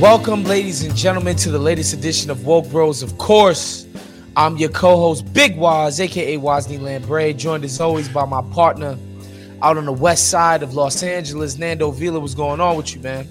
Welcome, ladies and gentlemen, to the latest edition of Woke Bros. Of course, I'm your co-host, Big Waz, aka Wosny Lambre, joined as always by my partner out on the west side of Los Angeles, Nando Vila. What's going on with you, man?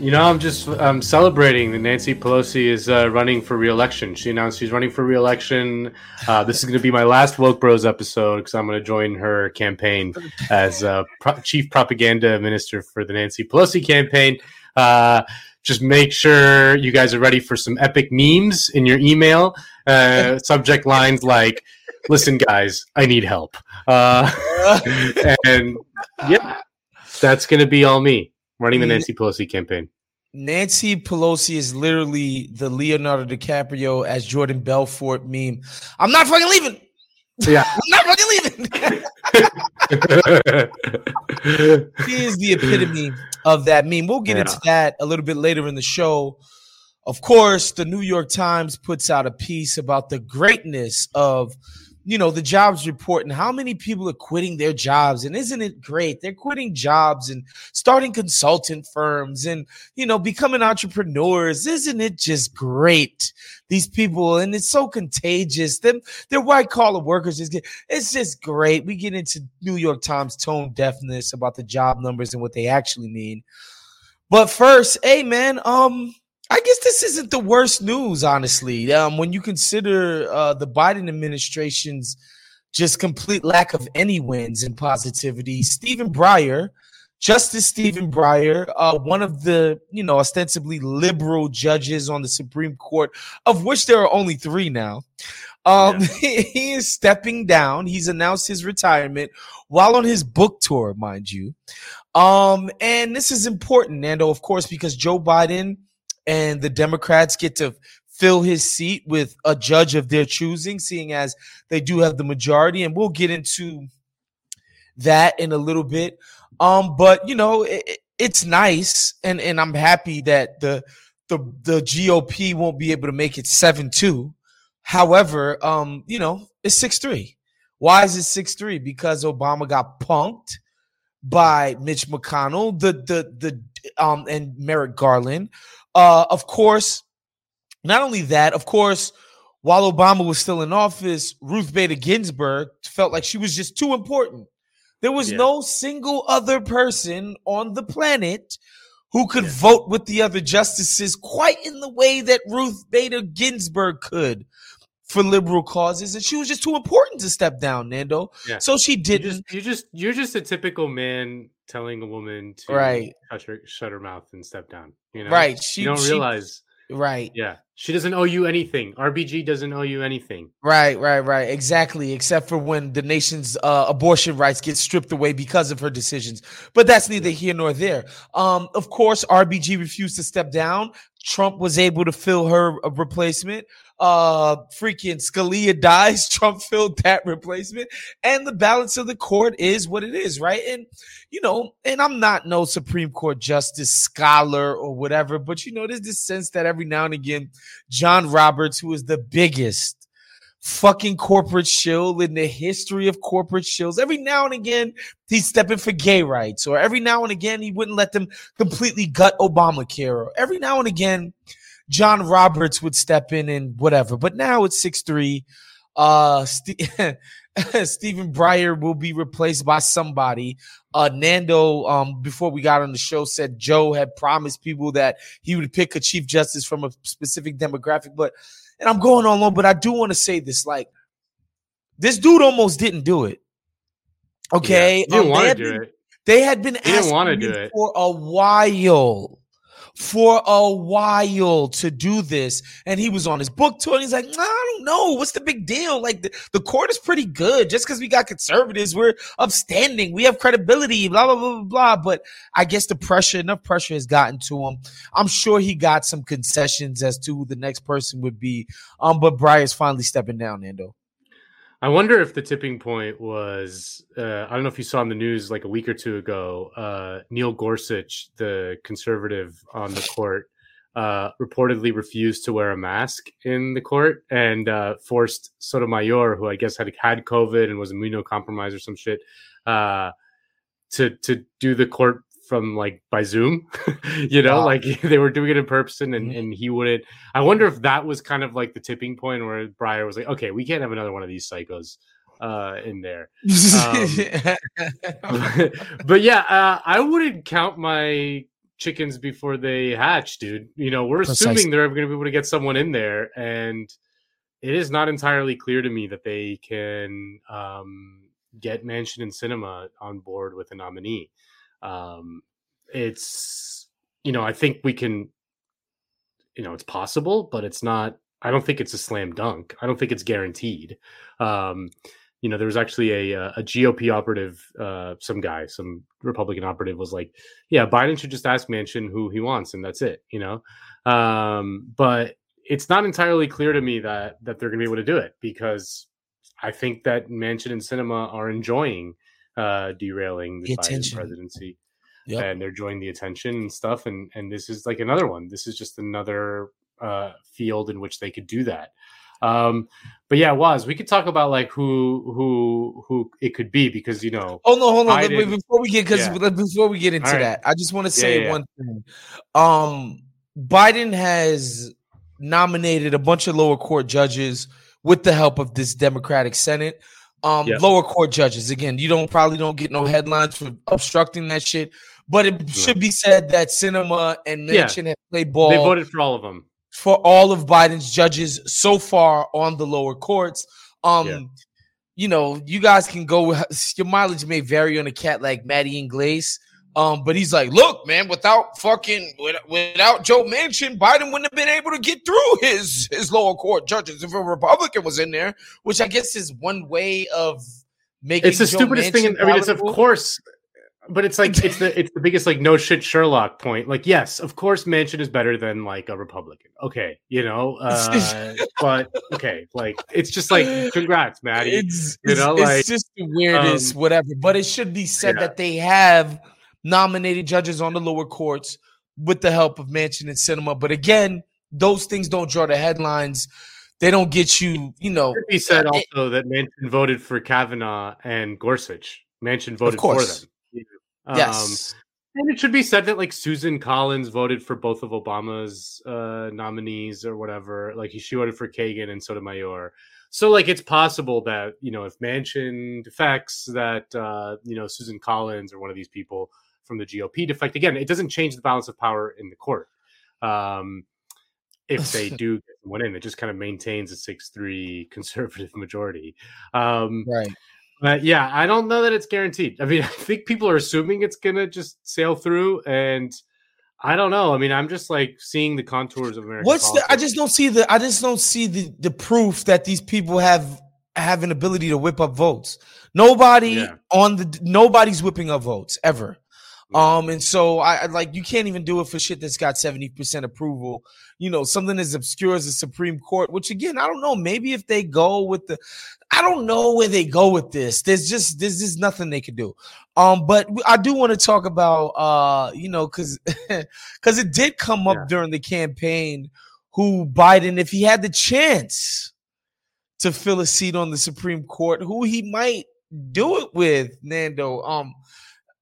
You know, I'm just I'm celebrating that Nancy Pelosi is uh, running for re-election. She announced she's running for re-election. Uh, this is going to be my last Woke Bros episode because I'm going to join her campaign as uh, pro- chief propaganda minister for the Nancy Pelosi campaign. Uh, just make sure you guys are ready for some epic memes in your email. Uh, subject lines like, listen, guys, I need help. Uh, and yeah, that's going to be all me running the Nancy Pelosi campaign. Nancy Pelosi is literally the Leonardo DiCaprio as Jordan Belfort meme. I'm not fucking leaving. Yeah. I'm not fucking leaving. he is the epitome of that meme. We'll get Yeah. into that a little bit later in the show. Of course, the New York Times puts out a piece about the greatness of, you know, the jobs report and how many people are quitting their jobs. And isn't it great? They're quitting jobs and starting consultant firms and, you know, becoming entrepreneurs. Isn't it just great? These people, and it's so contagious. Them, they're white collar workers. Get- it's just great. We get into New York Times tone deafness about the job numbers and what they actually mean. But first, hey man, um, I guess this isn't the worst news, honestly. Um, when you consider uh, the Biden administration's just complete lack of any wins and positivity, Stephen Breyer, Justice Stephen Breyer, uh, one of the you know ostensibly liberal judges on the Supreme Court, of which there are only three now. Um, he is stepping down. He's announced his retirement while on his book tour, mind you. Um, and this is important, Nando, of course, because Joe Biden and the Democrats get to fill his seat with a judge of their choosing, seeing as they do have the majority. And we'll get into that in a little bit. Um, but you know, it, it- it's nice, and and I'm happy that the the the GOP won't be able to make it seven two. However, um, you know, it's six three. Why is it six three? Because Obama got punked by Mitch McConnell, the the the um and Merrick Garland. Uh, of course, not only that, of course, while Obama was still in office, Ruth Bader Ginsburg felt like she was just too important. There was Yeah. no single other person on the planet who could vote with the other justices quite in the way that Ruth Bader Ginsburg could for liberal causes, and she was just too important to step down, Nando. Yeah. So she didn't. just, you just, you're just a typical man telling a woman to Right. shut her, shut her mouth and step down. You know, right. She you don't she- realize. Right. Yeah, she doesn't owe you anything. RBG doesn't owe you anything. Right, right, right. Exactly. Except for when the nation's uh, abortion rights get stripped away because of her decisions. But that's neither here nor there. Um, of course, RBG refused to step down. Trump was able to fill her uh, replacement. Uh, freaking Scalia dies. Trump filled that replacement. And the balance of the court is what it is, right? And, you know, and I'm not no Supreme Court justice scholar or whatever, but, you know, there's this sense that every now and again, John Roberts, who is the biggest fucking corporate shill in the history of corporate shills. Every now and again, he's stepping for gay rights, or every now and again, he wouldn't let them completely gut Obamacare, or every now and again, John Roberts would step in and whatever. But now it's 6 3. Uh, Ste- Stephen Breyer will be replaced by somebody. Uh, Nando, um, before we got on the show, said Joe had promised people that he would pick a chief justice from a specific demographic. But, and I'm going on long, but I do want to say this: like, this dude almost didn't do it. Okay, Yeah, didn't Um, they want to had do been- it. They had been He didn't wanna asking do it. for a while, for a while to do this. And he was on his book tour and he's like, nah, I don't know. What's the big deal? Like the, the court is pretty good. Just because we got conservatives, we're upstanding. We have credibility, blah, blah, blah, blah, blah. But I guess the pressure, enough pressure has gotten to him. I'm sure he got some concessions as to who the next person would be. Um, but Breyer's finally stepping down, Nando. I wonder if the tipping point was uh, I don't know if you saw in the news like a week or two ago, uh, Neil Gorsuch, the conservative on the court, uh, reportedly refused to wear a mask in the court and uh, forced Sotomayor, who I guess had had COVID and was immunocompromised or some shit, uh, to to do the court from like by Zoom, you know, wow. like they were doing it in person and, mm-hmm. and he wouldn't. I wonder if that was kind of like the tipping point where Breyer was like, okay, we can't have another one of these psychos uh, in there. Um, but, yeah, uh, I wouldn't count my chickens before they hatch, dude. You know, we're Precisely. assuming they're going to be able to get someone in there, and it is not entirely clear to me that they can um, get Manchin and Sinema on board with a nominee. Um, it's you know I think we can, you know, it's possible, but it's not. I don't think it's a slam dunk. I don't think it's guaranteed. Um, you know, there was actually a a GOP operative, uh, some guy, some Republican operative was like, "Yeah, Biden should just ask Manchin who he wants, and that's it." You know, um, but it's not entirely clear to me that that they're going to be able to do it because I think that Manchin and Sinema are enjoying uh, derailing the, the Biden presidency. Yep. and they're enjoying the attention and stuff. And and this is like another one. This is just another uh, field in which they could do that. Um, but yeah, was we could talk about like who who who it could be because you know. Oh no, hold on. Biden, before we get because yeah. before we get into right. that, I just want to say yeah, yeah, one thing. Um, Biden has nominated a bunch of lower court judges with the help of this Democratic Senate um yep. lower court judges. Again, you don't probably don't get no headlines for obstructing that shit. But it should be said that Sinema and Manchin yeah. have played ball. They voted for all of them. For all of Biden's judges so far on the lower courts. Um, yeah. you know, you guys can go your mileage may vary on a cat like Matty Yglesias. Um, but he's like, look, man, without fucking without Joe Manchin, Biden wouldn't have been able to get through his his lower court judges if a Republican was in there, which I guess is one way of making. It's the Joe stupidest Manchin thing. I mean, it's of course, but it's like it's the it's the biggest like no shit Sherlock point. Like, yes, of course, Manchin is better than like a Republican. Okay, you know, uh, but okay, like it's just like congrats, Maddie. It's you know, it's, like it's just the weirdest, um, whatever. But it should be said yeah. that they have nominated judges on the lower courts with the help of Manchin and Sinema. But again, those things don't draw the headlines. They don't get you, you know. He said also it, that Manchin voted for Kavanaugh and Gorsuch. Manchin voted for them. Um, yes. And it should be said that like Susan Collins voted for both of Obama's uh, nominees or whatever. Like she voted for Kagan and Sotomayor. So like it's possible that you know if Manchin defects, that uh, you know Susan Collins or one of these people from the GOP defect. Again, it doesn't change the balance of power in the court. Um, if they do get one in, it just kind of maintains a six-three conservative majority. Um, right. But yeah, I don't know that it's guaranteed. I mean, I think people are assuming it's gonna just sail through, and I don't know. I mean, I'm just like seeing the contours of America. What's politics. the? I just don't see the. I just don't see the the proof that these people have have an ability to whip up votes. Nobody yeah. on the nobody's whipping up votes ever. Um, and so I like you can't even do it for shit that's got 70% approval. You know, something as obscure as the Supreme Court, which again, I don't know. Maybe if they go with the I don't know where they go with this. There's just there's just nothing they could do. Um, but I do want to talk about uh, you know, cause because it did come up yeah. during the campaign who Biden, if he had the chance to fill a seat on the Supreme Court, who he might do it with, Nando. Um,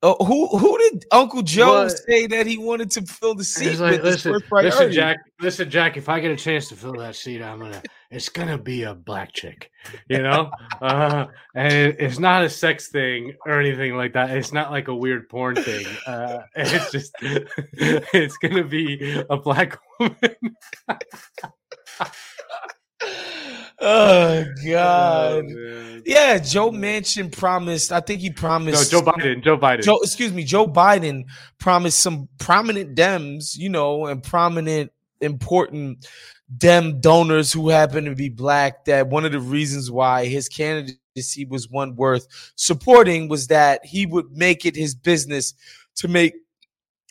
uh, who who did Uncle Joe say that he wanted to fill the seat? Like, listen, listen, Jack. Listen, Jack. If I get a chance to fill that seat, I'm gonna. It's gonna be a black chick, you know. uh, and it's not a sex thing or anything like that. It's not like a weird porn thing. Uh, it's just. it's gonna be a black woman. oh God. Oh, yeah, Joe Manchin promised. I think he promised. no. Joe Biden. Joe Biden. Joe, excuse me, Joe Biden promised some prominent Dems, you know, and prominent, important Dem donors who happen to be black. That one of the reasons why his candidacy was one worth supporting was that he would make it his business to make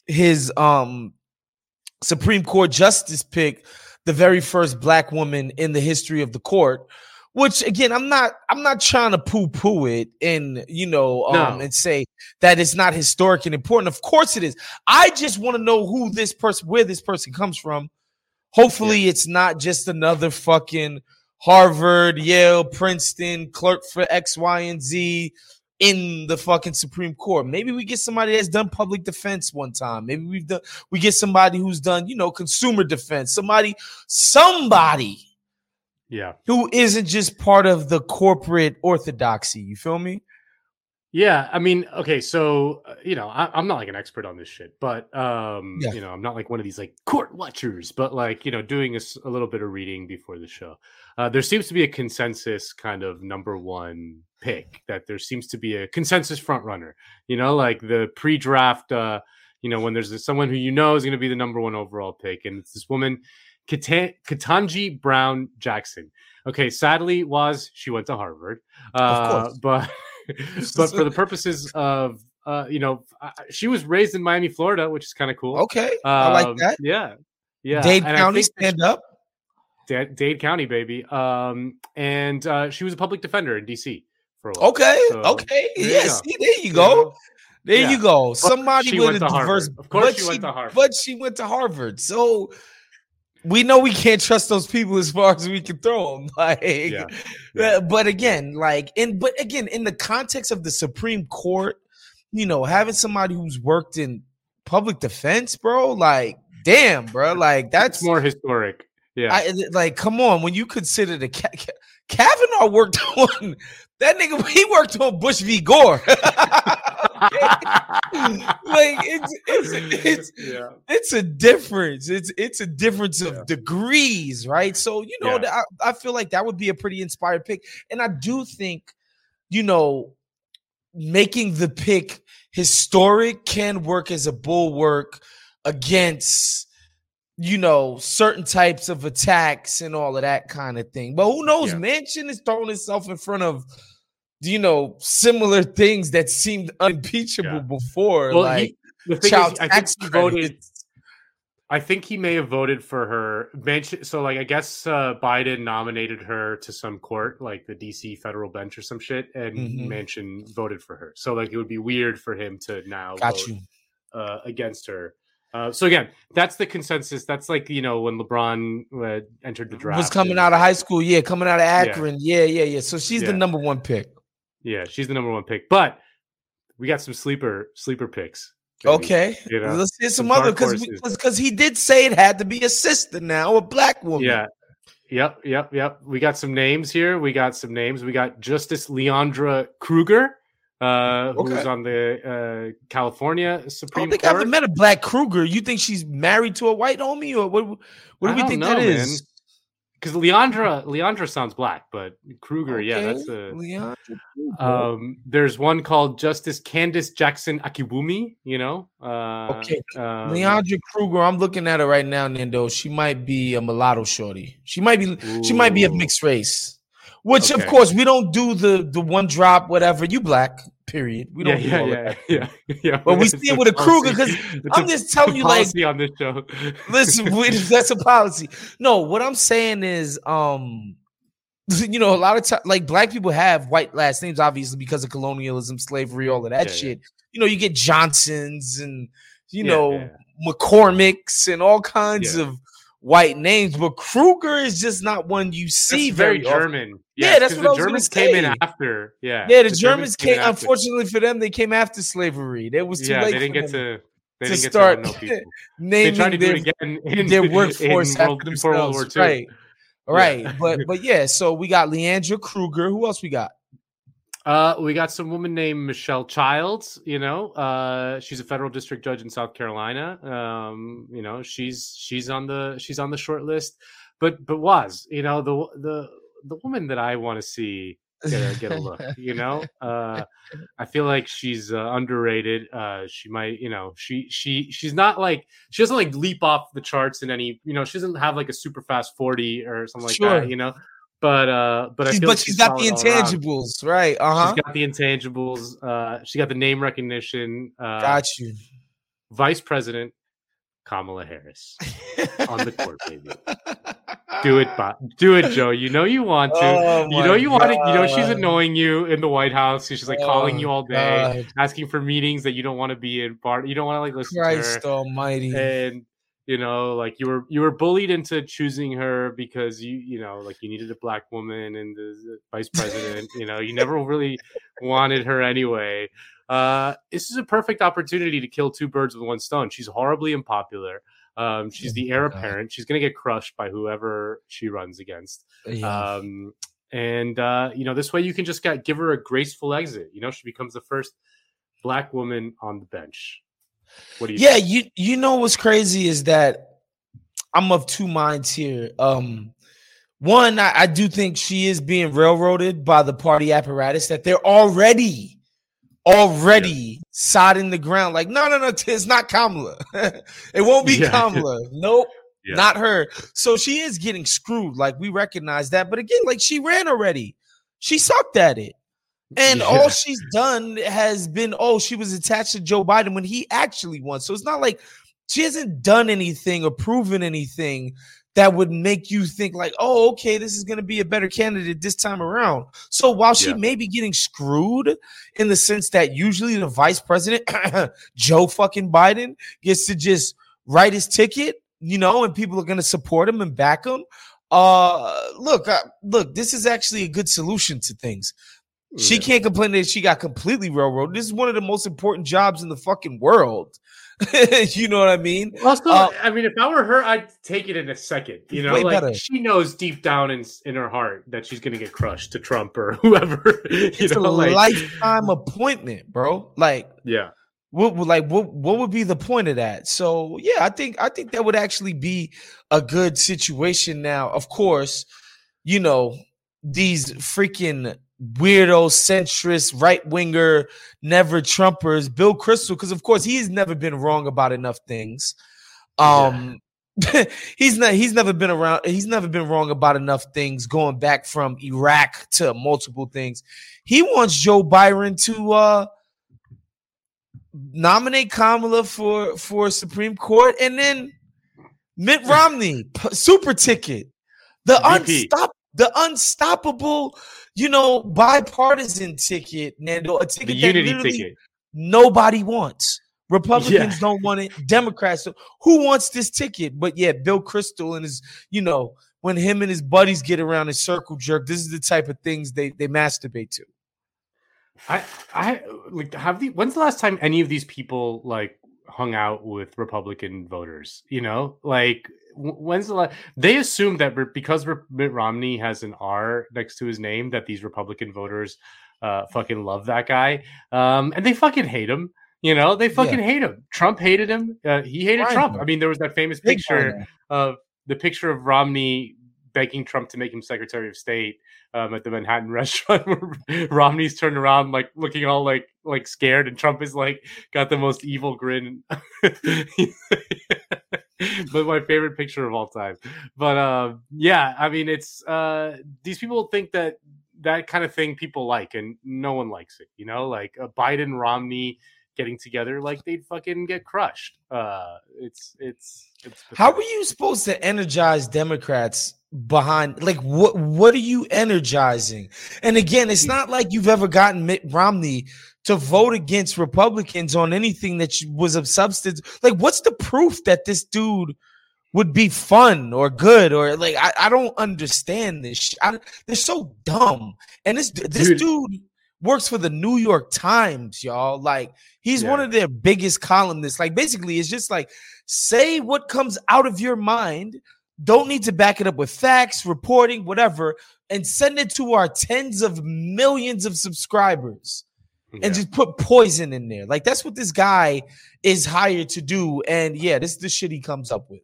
his um Supreme Court justice pick the very first black woman in the history of the court which again i'm not i'm not trying to poo-poo it and you know um No. and say that it's not historic and important. Of course it is. I just want to know who this person where this person comes from. Hopefully it's not just another fucking harvard yale princeton clerk for x y and z in the fucking supreme court maybe we get somebody that's done public defense one time maybe we've done we get somebody who's done you know consumer defense somebody somebody Yeah. who isn't just part of the corporate orthodoxy. You feel me? Yeah, I mean, okay, so uh, you know, I, I'm not like an expert on this shit, but um, Yeah. you know, I'm not like one of these like court watchers, but like you know, doing a little bit of reading before the show, uh, there seems to be a consensus kind of number one pick. That there seems to be a consensus front runner. You know, like the pre-draft. Uh, you know, when there's someone who you know is going to be the number one overall pick, and it's this woman, Katan- Ketanji Brown Jackson. Okay, sadly, was she went to Harvard, uh, but but for the purposes of uh, you know, she was raised in Miami, Florida, which is kind of cool. Okay, I like Um, that. Yeah, yeah. I County, stand up. She- Dade, County, baby. Um, and uh, she was a public defender in DC for a while. Okay, So, okay, yes, yeah. there you You go. know? There Yeah. you go. Somebody she with went a to diverse. Harvard. Of course but she went to Harvard. But she went to Harvard. So we know we can't trust those people as far as we can throw them. Like, Yeah. Uh, but again, like, in but again, in the context of the Supreme Court, you know, having somebody who's worked in public defense, bro, like, damn, bro, like that's It's more historic. Yeah. I, like, come on, when you consider the Ka- Ka- Kavanaugh worked on that nigga, he worked on Bush v. Gore. like it's it's it's yeah. it's a difference. It's it's a difference of Yeah. degrees, right? So you know, Yeah. I, I feel like that would be a pretty inspired pick, and I do think, you know, making the pick historic can work as a bulwark against you know certain types of attacks and all of that kind of thing. But who knows? Yeah. Manchin is throwing itself in front of you know similar things that seemed unimpeachable Yeah. before, Well, like he, child is, I think tax he voted. I think he may have voted for her. Mention so like I guess uh, Biden nominated her to some court, like the D.C. federal bench or some shit, and Mhm. Manchin voted for her. So like it would be weird for him to now Got vote, you. uh, against her. Uh, so again, that's the consensus. That's like you know when LeBron uh, entered the draft Was coming and- out of high school, yeah, coming out of Akron, yeah, yeah, yeah. So she's the number one pick. Yeah, she's the number one pick. But we got some sleeper sleeper picks. Okay, you know, let's hear some, some other because because he did say it had to be a sister now, a black woman. Yeah. Yep, yep, yep. We got some names here. We got some names. We got Justice Leandra Kruger, uh, who's on the uh, California I Supreme don't think I've ever met a black Kruger. You think she's married to a white homie, or what? What do I we think know, that is? Because Leandra, Leandra sounds black, but Kruger, yeah, that's a. Leandra Um, there's one called Justice Candace Jackson Akiwumi. You know. Uh, Okay, um, Leandra Kruger. I'm looking at her right now, Nando. She might be a mulatto shorty. She might be. She might be of mixed race. Which, of course, we don't do the the one drop whatever. You black. Period. We don't. do yeah, all yeah, that. yeah, yeah. But we see it with a Kruger, because I'm just telling you, like, policy on this show. Listen, we, that's a policy. No, what I'm saying is, um, you know, a lot of time, like black people have white last names, obviously because of colonialism, slavery, all of that Yeah, yeah. shit. You know, you get Johnsons and you Yeah, know yeah. McCormicks and all kinds Yeah. of white names, but Kruger is just not one you see That's very, often. German. Yeah, that's what I the was gonna Germans came in after. Yeah, Yeah, the, Germans came came. Unfortunately for them, they came after slavery. It was too yeah, late. they didn't get to. They to didn't get start to people. They naming tried to do their, it again in their workforce in after World, before World War. II. Right. Yeah. Right. But but yeah, so we got Leandra Kruger. Who else we got? Uh, we got some woman named Michelle Childs. You know, uh, she's a federal district judge in South Carolina. Um, you know, she's she's on the she's on the short list. But but was you know the the the woman that I want to see get a, get a look. You know, uh, I feel like she's uh, underrated. Uh, she might, you know, she she she's not like she doesn't like leap off the charts in any. You know, she doesn't have like a super fast forty or something like sure. that. You know. But uh, but she's, I feel but like she's, she's got the intangibles, right? Uh huh. She's got the intangibles. Uh, she got the name recognition. Uh, got you. Vice President Kamala Harris on the court, baby. Do it, but do it, Joe. You know you want to. Oh you know you God. want to. You know she's annoying you in the White House. She's like oh calling you all day, God. asking for meetings that you don't want to be in. Part you don't want to like listen Christ to her. Almighty. And you know, like you were you were bullied into choosing her because you you know like you needed a black woman and the vice president. you know, you never really wanted her anyway. Uh, this is a perfect opportunity to kill two birds with one stone. She's horribly unpopular. Um, she's the heir apparent. She's going to get crushed by whoever she runs against. Um, and uh, you know, this way you can just get, give her a graceful exit. You know, she becomes the first black woman on the bench. What do you? Yeah, think? you you know what's crazy is that I'm of two minds here. Um, one, I, I do think she is being railroaded by the party apparatus that they're already already yeah. sodding the ground. Like, no, no, no, it's not Kamala. it won't be yeah. Kamala. Nope. Yeah. Not her. So she is getting screwed. Like we recognize that. But again, like she ran already. She sucked at it. And yeah. all she's done has been, oh, she was attached to Joe Biden when he actually won. So it's not like she hasn't done anything or proven anything that would make you think like, oh, okay, this is going to be a better candidate this time around. So while she yeah. may be getting screwed in the sense that usually the vice president, Joe fucking Biden, gets to just write his ticket, you know, and people are going to support him and back him. Uh, look, uh, look, this is actually a good solution to things. Yeah. She can't complain that she got completely railroaded. This is one of the most important jobs in the fucking world. you know what I mean? Also, uh, I mean, if I were her, I'd take it in a second. You know, like better. she knows deep down in in her heart that she's gonna get crushed to Trump or whoever. it's know, a like, lifetime appointment, bro. Like, yeah. What like what what would be the point of that? So yeah, I think I think that would actually be a good situation. Now, of course, you know these freaking weirdo, centrist, right winger, never Trumpers, Bill Kristol, because of course he's never been wrong about enough things. Um, yeah. he's not he's never been around, he's never been wrong about enough things going back from Iraq to multiple things. He wants Joe Byron to uh nominate Kamala for for Supreme Court and then Mitt Romney, super ticket. The unstop the unstoppable, you know, bipartisan ticket, Nando, a ticket the that unity ticket. nobody wants. Republicans yeah. don't want it. Democrats, who wants this ticket? But yeah, Bill Kristol and his, you know, when him and his buddies get around and circle jerk, this is the type of things they they masturbate to. I I like have the when's the last time any of these people like hung out with Republican voters? You know, like when's the last they assume that because Mitt Romney has an R next to his name that these Republican voters uh fucking love that guy um and they fucking hate him you know? They fucking yeah. hate him. Trump hated him uh, he hated Trump. I mean there was that famous picture of the picture of Romney begging Trump to make him Secretary of State um, at the Manhattan restaurant where Romney's turned around like looking all like like scared and Trump is like got the most evil grin but my favorite picture of all time. But uh, yeah, I mean, it's uh, these people think that that kind of thing people like, and no one likes it. You know, like uh, Biden, Romney getting together, like they'd fucking get crushed. Uh, it's it's it's. How are you supposed to energize Democrats behind like what what are you energizing and again it's not like you've ever gotten mitt romney to vote against republicans on anything that was of substance like what's the proof that this dude would be fun or good or like i, I don't understand this I, they're so dumb and this this dude. dude works for the new york times y'all like he's yeah. one of their biggest columnists like basically it's just like say what comes out of your mind don't need to back it up with facts, reporting, whatever, and send it to our tens of millions of subscribers yeah. and just put poison in there. Like that's what this guy is hired to do. And yeah, this is the shit he comes up with.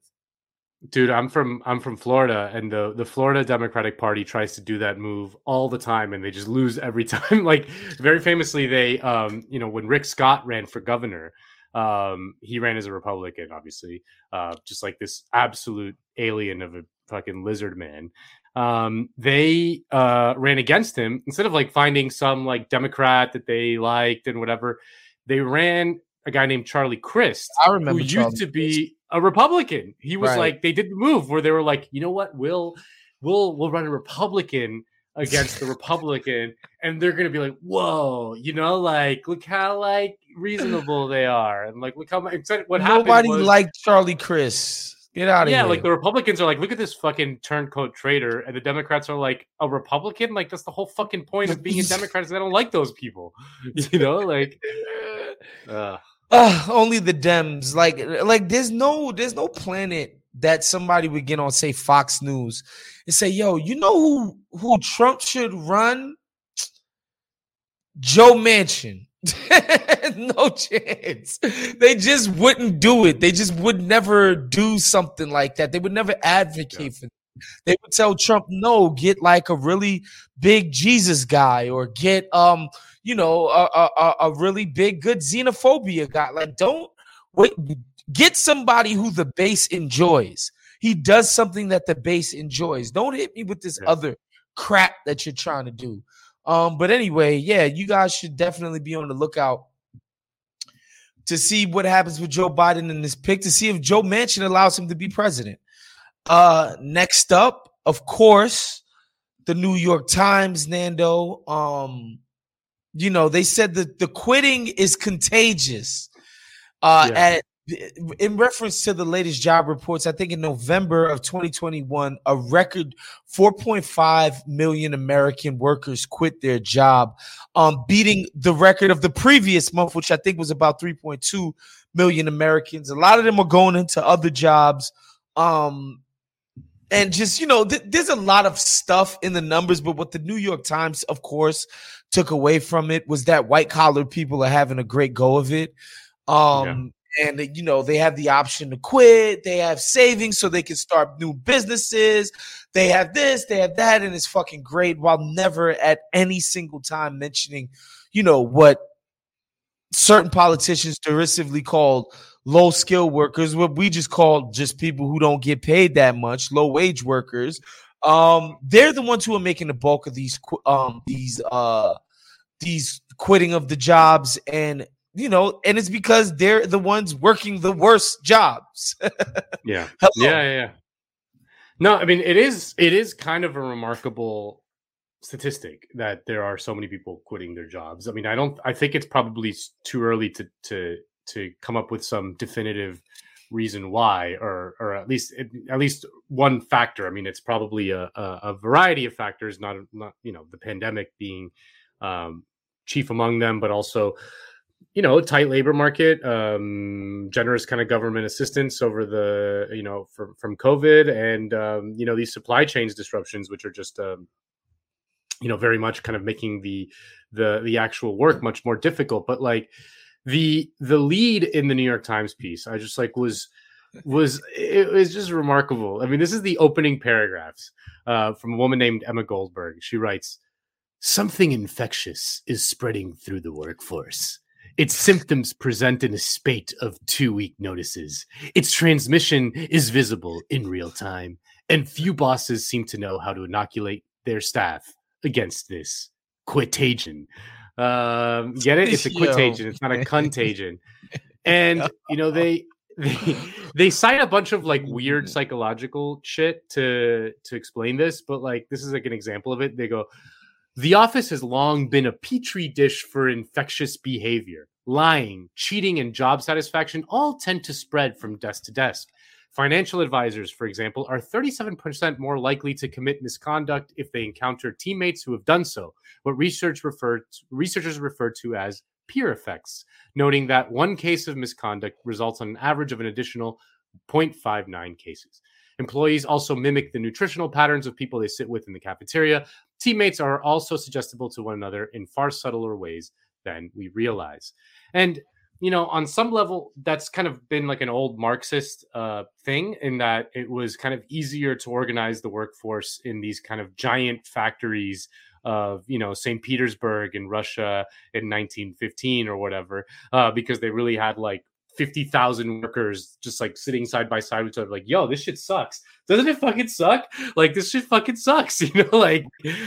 Dude, I'm from I'm from Florida, and the the Florida Democratic Party tries to do that move all the time, and they just lose every time. like very famously, they um you know when Rick Scott ran for governor, um he ran as a Republican, obviously, uh just like this absolute alien of a fucking lizard man. Um, they uh ran against him instead of like finding some like Democrat that they liked and whatever. They ran a guy named Charlie Crist, I remember who Charlie used to be a Republican. He was Right. like, they did the move where they were like, you know what, we'll we'll we'll run a Republican against the Republican, and they're gonna be like, whoa, you know, like look how like reasonable they are, and like look how much. What happened Nobody was- liked Charlie Crist. Get out of yeah, here. Yeah, like the Republicans are like, look at this fucking turncoat traitor, and the Democrats are like, a Republican? Like that's the whole fucking point of being a Democrat is I don't like those people. You know, like uh, Ugh, only the Dems. Like, like there's no, there's no planet that somebody would get on, say Fox News, and say, "Yo, you know who who Trump should run? Joe Manchin." no chance. They just wouldn't do it. They just would never do something like that. They would never advocate for. They would tell Trump, "No, get like a really big Jesus guy, or get um, you know, a a, a- a really big good xenophobia guy. Like, don't wait. Get somebody who the base enjoys. He does something that the base enjoys. Don't hit me with this Yeah. other crap that you're trying to do. Um, but anyway, yeah, you guys should definitely be on the lookout to see what happens with Joe Biden in this pick to see if Joe Manchin allows him to be president. Uh, next up, of course, the New York Times, Nando. Um, you know, they said that the quitting is contagious. Uh, Yeah. at in reference to the latest job reports, I think in November of 2021, a record 4.5 million American workers quit their job, um, beating the record of the previous month, which I think was about 3.2 million Americans. A lot of them are going into other jobs. Um, and just, you know, th- there's a lot of stuff in the numbers, but what the New York Times, of course, took away from it was that white collar people are having a great go of it. Um, and you know, they have the option to quit, they have savings so they can start new businesses, they have this, they have that, and it's fucking great while never at any single time mentioning, you know, what certain politicians derisively called low skill workers, what we just call just people who don't get paid that much, low wage workers. Um, they're the ones who are making the bulk of these um these uh these quitting of the jobs and you know and it's because they're the ones working the worst jobs yeah. Yeah, yeah, yeah. No, I mean it is it is kind of a remarkable statistic that there are so many people quitting their jobs. I mean, I don't I think it's probably too early to to to come up with some definitive reason why or or at least at least one factor. I mean, it's probably a a, a variety of factors, not not you know, the pandemic being um chief among them, but also you know tight labor market um generous kind of government assistance over the you know from from covid and um you know these supply chains disruptions which are just um you know very much kind of making the the the actual work much more difficult but like the the lead in the new york times piece i just like was was it was just remarkable i mean this is the opening paragraphs uh from a woman named emma goldberg she writes something infectious is spreading through the workforce its symptoms present in a spate of two week notices. Its transmission is visible in real time, and few bosses seem to know how to inoculate their staff against this quitagion. Um, get it? It's a Yo. quitagion. It's not a contagion. And you know they they they cite a bunch of like weird psychological shit to to explain this, but like this is like an example of it. They go, the office has long been a petri dish for infectious behavior. Lying, cheating, and job satisfaction all tend to spread from desk to desk. Financial advisors, for example, are 37% more likely to commit misconduct if they encounter teammates who have done so, what research referred researchers refer to as peer effects, noting that one case of misconduct results on an average of an additional 0.59 cases. Employees also mimic the nutritional patterns of people they sit with in the cafeteria, teammates are also suggestible to one another in far subtler ways than we realize. And you know, on some level, that's kind of been like an old Marxist uh, thing in that it was kind of easier to organize the workforce in these kind of giant factories of you know St. Petersburg in Russia in 1915 or whatever, uh, because they really had like 50,000 workers just like sitting side by side with each other, like, yo, this shit sucks. Doesn't it fucking suck? Like, this shit fucking sucks. You know, like,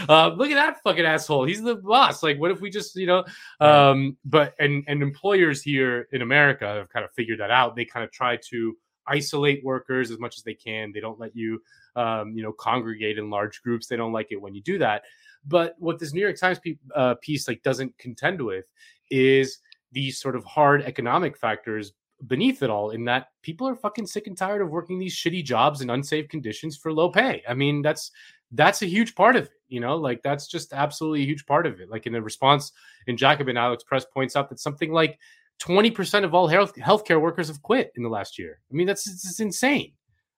uh, look at that fucking asshole. He's the boss. Like, what if we just, you know, um, but, and, and employers here in America have kind of figured that out. They kind of try to isolate workers as much as they can. They don't let you, um, you know, congregate in large groups. They don't like it when you do that. But what this New York Times pe- uh, piece like doesn't contend with is these sort of hard economic factors beneath it all in that people are fucking sick and tired of working these shitty jobs in unsafe conditions for low pay. I mean, that's that's a huge part of it, you know, like that's just absolutely a huge part of it. Like in the response in Jacobin, Alex Press points out that something like 20% of all health healthcare workers have quit in the last year. I mean, that's it's insane.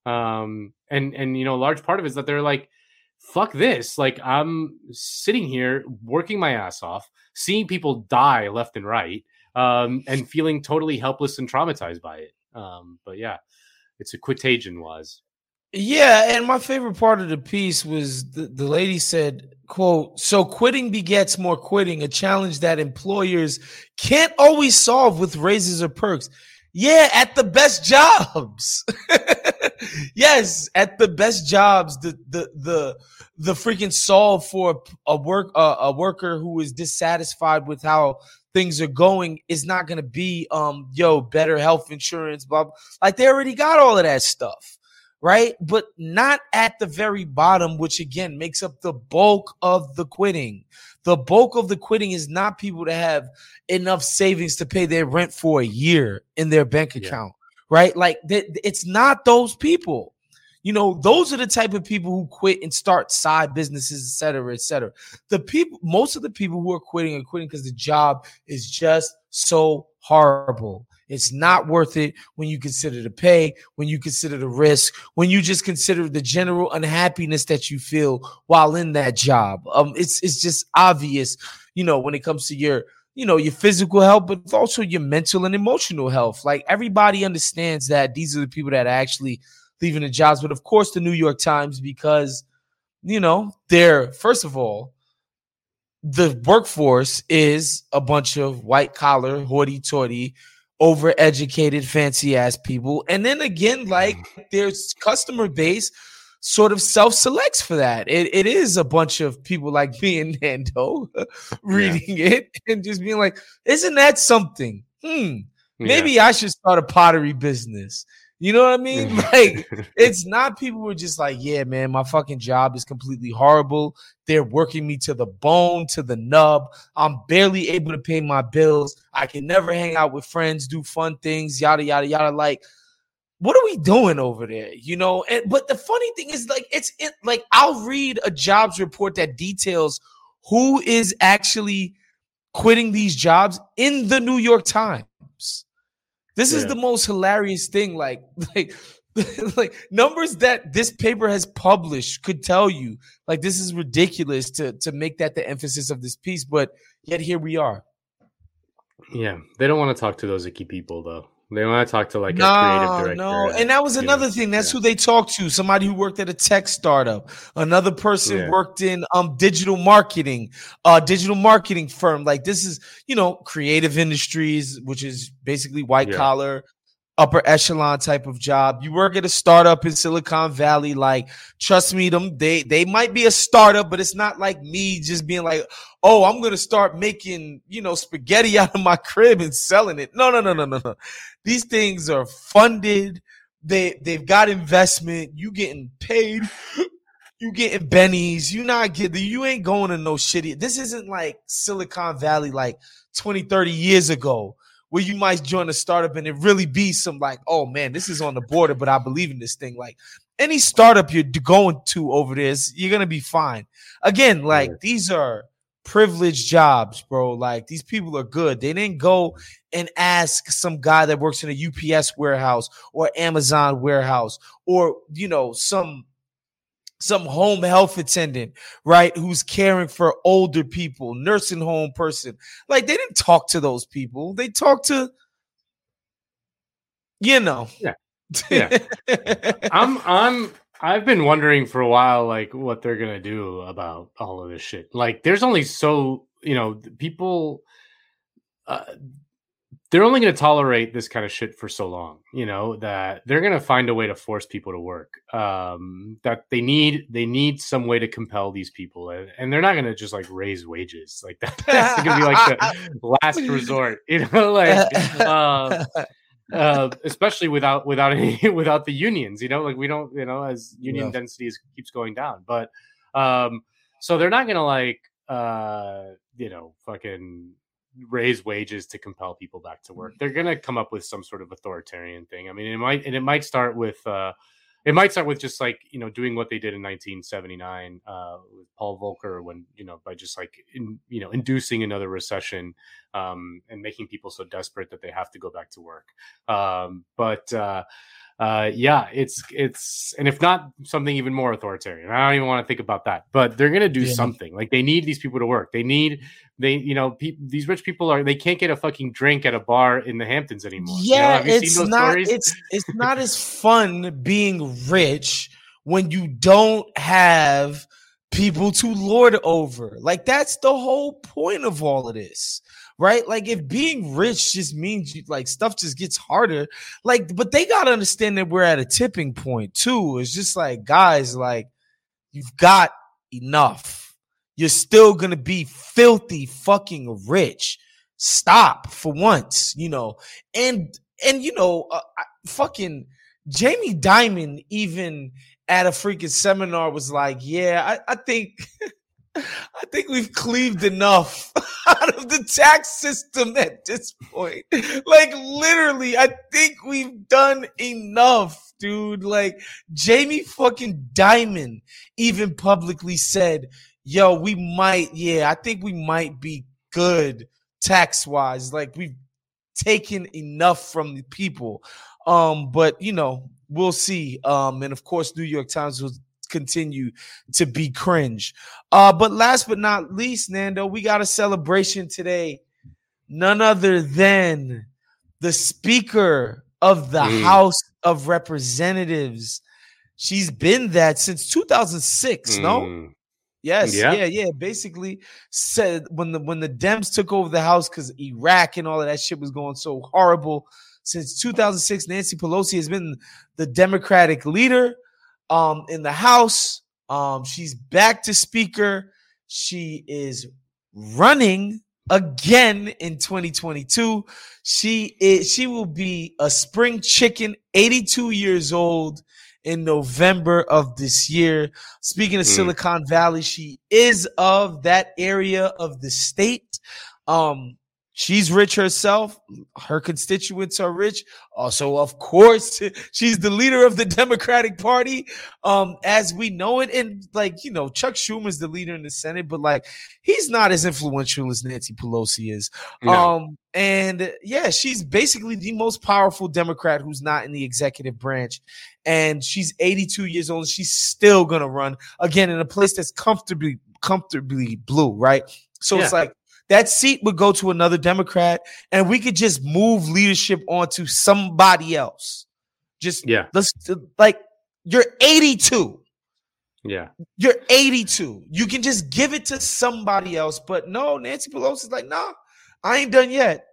Um, and and you know, a large part of it is that they're like, fuck this. Like I'm sitting here working my ass off, seeing people die left and right um, and feeling totally helpless and traumatized by it. Um, but yeah, it's a quotation was. Yeah, and my favorite part of the piece was the, the lady said, quote, so quitting begets more quitting, a challenge that employers can't always solve with raises or perks. Yeah, at the best jobs. yes, at the best jobs, the the the the freaking solve for a work uh, a worker who is dissatisfied with how things are going is not going to be um yo better health insurance blah, blah like they already got all of that stuff right? But not at the very bottom which again makes up the bulk of the quitting. The bulk of the quitting is not people that have enough savings to pay their rent for a year in their bank account. Right like th- it's not those people you know, those are the type of people who quit and start side businesses, et cetera, et cetera. The people, most of the people who are quitting are quitting because the job is just so horrible. It's not worth it when you consider the pay, when you consider the risk, when you just consider the general unhappiness that you feel while in that job. Um, it's it's just obvious, you know, when it comes to your you know your physical health but also your mental and emotional health like everybody understands that these are the people that are actually leaving the jobs. But of course, the New York Times, because, you know, they're, first of all, the workforce is a bunch of white collar, hoity toity, overeducated, fancy ass people. And then again, like mm. their customer base sort of self selects for that. It, it is a bunch of people like me and Nando reading yeah. it and just being like, isn't that something? Hmm. Maybe yeah. I should start a pottery business. You know what I mean? Like, it's not people who are just like, yeah, man, my fucking job is completely horrible. They're working me to the bone, to the nub. I'm barely able to pay my bills. I can never hang out with friends, do fun things, yada, yada, yada. Like, what are we doing over there? You know, and but the funny thing is, like, it's it, like I'll read a jobs report that details who is actually quitting these jobs in the New York Times. This yeah. is the most hilarious thing. Like, like, like numbers that this paper has published could tell you. Like, this is ridiculous to to make that the emphasis of this piece, but yet here we are. Yeah, they don't want to talk to those icky people though. They want to talk to like no, a creative director. No, and that was another know, thing. That's yeah. who they talked to. Somebody who worked at a tech startup. Another person yeah. worked in um digital marketing, uh digital marketing firm. Like this is, you know, creative industries, which is basically white yeah. collar upper echelon type of job. You work at a startup in Silicon Valley. Like, trust me, them they they might be a startup, but it's not like me just being like, oh, I'm gonna start making you know spaghetti out of my crib and selling it. No, no, no, no, no, no. These things are funded. They they've got investment. You getting paid. You getting bennies. You not getting. You ain't going to no shitty. This isn't like Silicon Valley like 20, 30 years ago where you might join a startup and it really be some like, oh man, this is on the border, but I believe in this thing. Like any startup you're going to over this, you're gonna be fine. Again, like these are privileged jobs, bro. Like these people are good. They didn't go and ask some guy that works in a UPS warehouse or Amazon warehouse or you know some some home health attendant, right, who's caring for older people, nursing home person. Like they didn't talk to those people. They talked to you know. Yeah. Yeah. I'm I'm I've been wondering for a while like what they're going to do about all of this shit. Like there's only so, you know, people uh, they're only going to tolerate this kind of shit for so long you know that they're going to find a way to force people to work um, that they need they need some way to compel these people and, and they're not going to just like raise wages like that, that's going to be like the last resort you know like uh, uh, especially without without any without the unions you know like we don't you know as union yeah. density is, keeps going down but um so they're not going to like uh you know fucking raise wages to compel people back to work. Mm. They're going to come up with some sort of authoritarian thing. I mean, it might and it might start with uh, it might start with just like you know doing what they did in 1979 uh, with Paul Volcker when you know by just like in, you know inducing another recession um, and making people so desperate that they have to go back to work. Um, but uh, uh, yeah, it's it's and if not something even more authoritarian. I don't even want to think about that. But they're gonna do yeah. something. Like they need these people to work. They need they you know pe- these rich people are they can't get a fucking drink at a bar in the Hamptons anymore. Yeah, you know, it's not stories? it's it's not as fun being rich when you don't have people to lord over. Like that's the whole point of all of this right? Like if being rich just means you, like stuff just gets harder, like, but they gotta understand that we're at a tipping point too. It's just like, guys, like you've got enough. You're still gonna be filthy fucking rich. Stop for once, you know. And and you know, uh, fucking Jamie Dimon even at a freaking seminar was like, yeah, I, I think I think we've cleaved enough out of the tax system at this point. Like literally, I think we've done enough, dude. Like Jamie fucking Dimon even publicly said, yo, we might, yeah, I think we might be good tax wise. Like we've taken enough from the people. Um, but you know, we'll see. Um, and of course, New York Times will continue to be cringe. Uh, but last but not least, Nando, we got a celebration today. None other than the Speaker of the mm. House of Representatives. She's been that since 2006, mm. no? Yes, yeah. yeah, yeah. Basically, said when the when the Dems took over the House because Iraq and all of that shit was going so horrible. Since 2006, Nancy Pelosi has been the Democratic leader um, in the House. Um, she's back to Speaker. She is running again in 2022. She is she will be a spring chicken, 82 years old in November of this year. Speaking of mm. Silicon Valley, she is of that area of the state. Um, She's rich herself. Her constituents are rich. Also, of course, she's the leader of the Democratic Party, um, as we know it. And like, you know, Chuck Schumer's the leader in the Senate, but like, he's not as influential as Nancy Pelosi is. No. Um, and yeah, she's basically the most powerful Democrat who's not in the executive branch. And she's 82 years old. she's still gonna run again in a place that's comfortably, comfortably blue, right? So yeah. it's like that seat would go to another Democrat, and we could just move leadership onto somebody else. Just yeah, let's like you're 82. Yeah, you're 82. You can just give it to somebody else, but no, Nancy Pelosi's like, nah, I ain't done yet.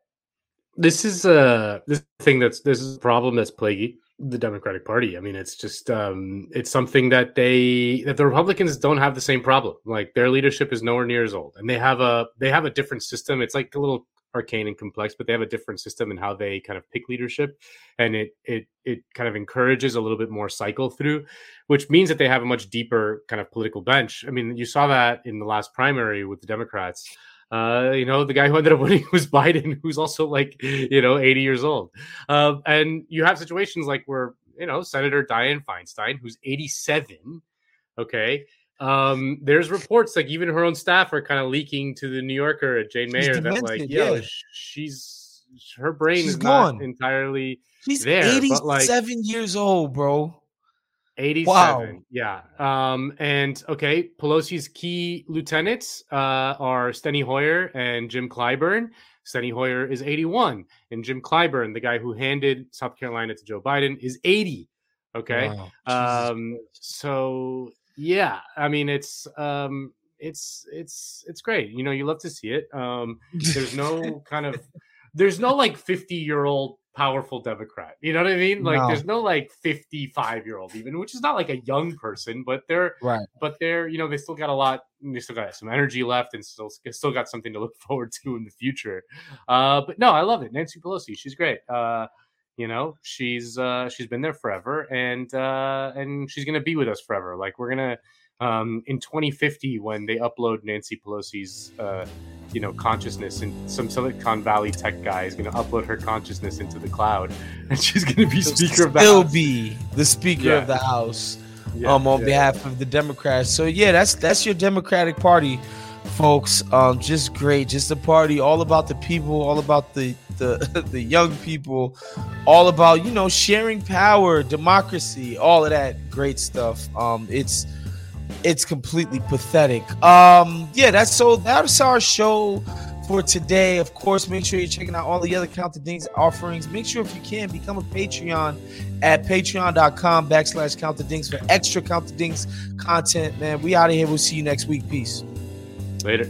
This is uh this thing that's this is a problem that's plaguing the Democratic Party. I mean, it's just um, it's something that they that the Republicans don't have the same problem. Like their leadership is nowhere near as old, and they have a they have a different system. It's like a little arcane and complex, but they have a different system in how they kind of pick leadership, and it it it kind of encourages a little bit more cycle through, which means that they have a much deeper kind of political bench. I mean, you saw that in the last primary with the Democrats. Uh, you know, the guy who ended up winning was Biden, who's also like, you know, 80 years old. Uh, and you have situations like where, you know, Senator Dianne Feinstein, who's 87, okay. Um, there's reports like even her own staff are kind of leaking to the New Yorker at Jane Mayer that like, yeah, she's her brain she's is gone. not entirely she's there. 87 like, years old, bro. 87. Wow. Yeah. Um, and okay, Pelosi's key lieutenants uh, are Steny Hoyer and Jim Clyburn. Steny Hoyer is 81, and Jim Clyburn, the guy who handed South Carolina to Joe Biden, is 80. Okay, wow. um, so yeah, I mean it's um, it's it's it's great. You know, you love to see it. Um, there's no kind of there's no like 50 year old powerful Democrat. You know what I mean? Like no. there's no like 55 year old even, which is not like a young person, but they're right. But they're you know they still got a lot. They still got some energy left, and still still got something to look forward to in the future. Uh, but no, I love it. Nancy Pelosi, she's great. Uh, you know, she's uh, she's been there forever, and uh, and she's gonna be with us forever. Like we're gonna um, in 2050 when they upload Nancy Pelosi's uh, you know consciousness and some Silicon Valley tech guy is going to upload her consciousness into the cloud and she's going to be speaker of the still be the speaker yeah. of the house yeah, um on yeah. behalf of the Democrats. So yeah, that's that's your Democratic Party folks. Um just great, just a party all about the people, all about the the the young people, all about, you know, sharing power, democracy, all of that great stuff. Um it's it's completely pathetic. Um, yeah, that's so that's our show for today. Of course, make sure you're checking out all the other Count the Dings offerings. Make sure if you can become a Patreon at patreon.com backslash Count the Dings for extra Count the Dings content. Man, we out of here. We'll see you next week. Peace. Later.